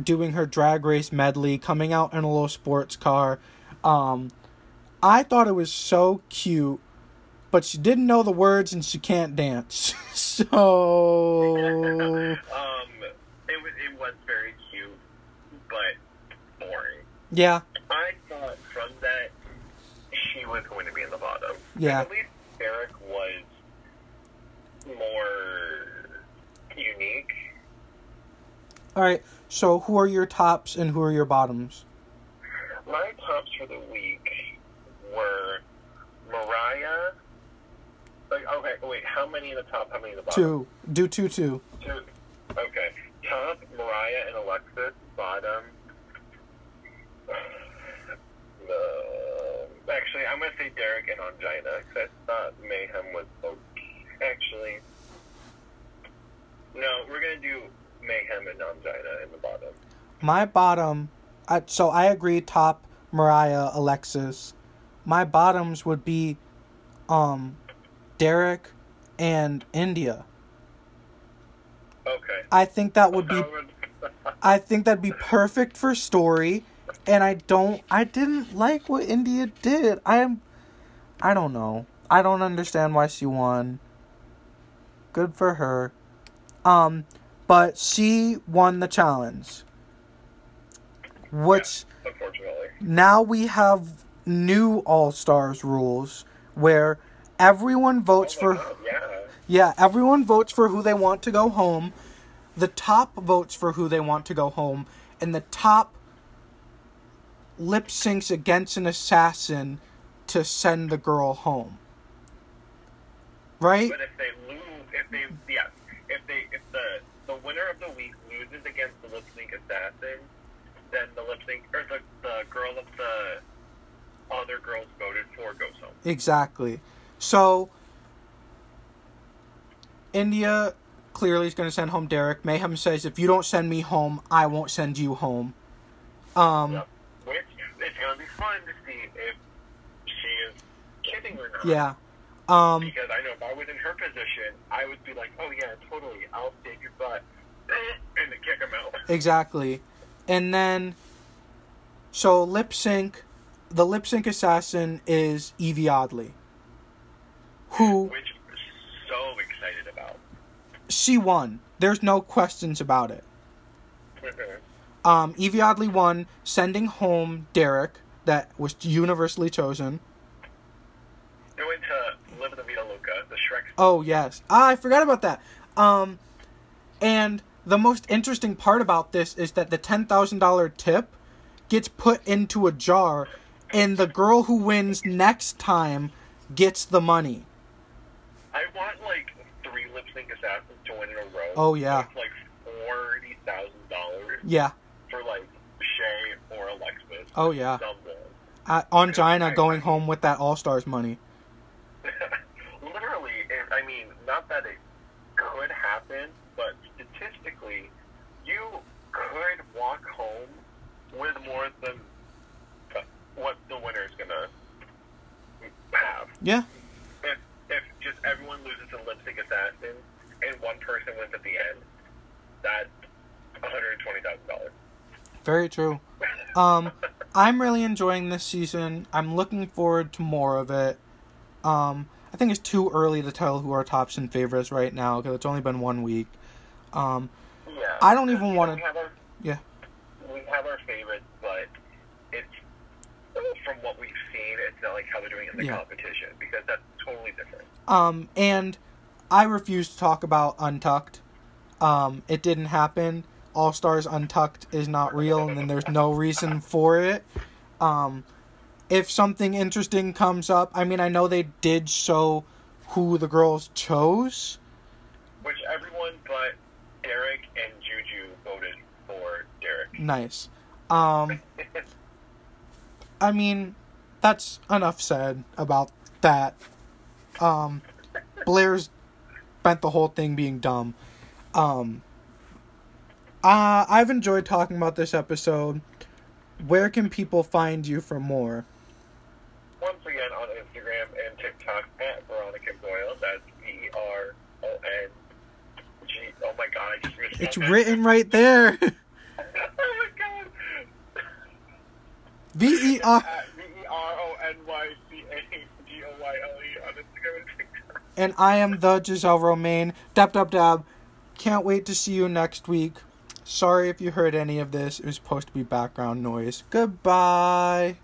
doing her drag race medley, coming out in a little sports car. Um I thought it was so cute, but she didn't know the words and she can't dance. [LAUGHS] so um, it was, it was very cute, but boring. yeah, I thought from that she was going to be in the bottom. Yeah. At least Eric was more unique. all right. So who are your tops and who are your bottoms? My tops for the week were Mariah. Like, okay, wait, how many in the top? How many in the bottom? Two. Do two two. Two. Okay. Top, Mariah and Alexis. Bottom. [SIGHS] The, actually, I'm going to say Derrick and Ongina because I thought Mayhem was okay. Actually, no, we're going to do Mayhem and Ongina in the bottom. My bottom, I, so I agree. Top Mariah, Alexis. My bottoms would be, um, Derrick and India. Okay. I think that would be. [LAUGHS] I think that'd be perfect for story. And I don't. I didn't like what India did. I am. I don't know. I don't understand why she won. Good for her. Um, but she won the challenge. Which Unfortunately. now we have new All Stars rules where everyone votes Oh for God, yeah. yeah, everyone votes for who they want to go home. The top votes for who they want to go home, and the top lip syncs against an assassin to send the girl home. Right? But if they lose, if they, yeah, if they, if the the winner of the week loses against the lip sync assassin, then the lip sync or the the girl of the other girls voted for goes home. Exactly. So India clearly is going to send home Derrick. Mayhem says, "If you don't send me home, I won't send you home." Um, Yep. Which it's gonna be fun to see if she is kidding or not. yeah. Um, Because I know if I was in her position, I would be like, oh yeah, totally, I'll save your butt, and then kick him out. [LAUGHS] Exactly. And then, so lip sync, the lip sync assassin is Yvie Oddly, who Which I'm so excited about. she won. There's no questions about it. Um, Yvie Oddly won, sending home Derrick, that was universally chosen. Going to Live in the Loca, the Shrek. Oh yes, ah, I forgot about that. Um, and the most interesting part about this is that the ten thousand dollar tip gets put into a jar, and the girl who wins next time gets the money. Want like three lip sync assassins to win in a row. Oh, yeah. Like forty thousand dollars Yeah. for like Shea or Alexis. Oh yeah. Uh, Ongina going home with that All Stars money. [LAUGHS] Literally, it, I mean, not that it could happen, but statistically, you could walk home with more than what the winner is gonna have. Yeah. If just everyone loses to Lip sync assassin and one person wins at the end, that's one hundred twenty thousand dollars. Very true. Um, I'm really enjoying this season. I'm looking forward to more of it. Um, I think it's too early to tell who our tops and favorites right now because it's only been one week. Um, Yeah. I don't even have our- yeah. We have our favorites, but it's from what we've not like how they're doing in the Yeah. competition because that's totally different. Um, and I refuse to talk about Untucked. Um, it didn't happen. All Stars Untucked is not real, and then there's no reason for it. Um, if something interesting comes up, I mean, I know they did show who the girls chose. Which everyone but Derrick and Juju voted for Derrick. Nice. Um, [LAUGHS] I mean, that's enough said about that. Um, Blair's spent the whole thing being dumb. Um, uh, I've enjoyed talking about this episode. Where can people find you for more? Once again on Instagram and TikTok at Veronyca Goyle. That's V E R O N G. Oh my god, I just missed It's written right there. [LAUGHS] oh my god. V E R. At V R O N Y C A G O Y L on Instagram and TikTok. And I am the Giselle Romaine. Dab dab dab. Can't wait to see you next week. Sorry if you heard any of this. It was supposed to be background noise. Goodbye.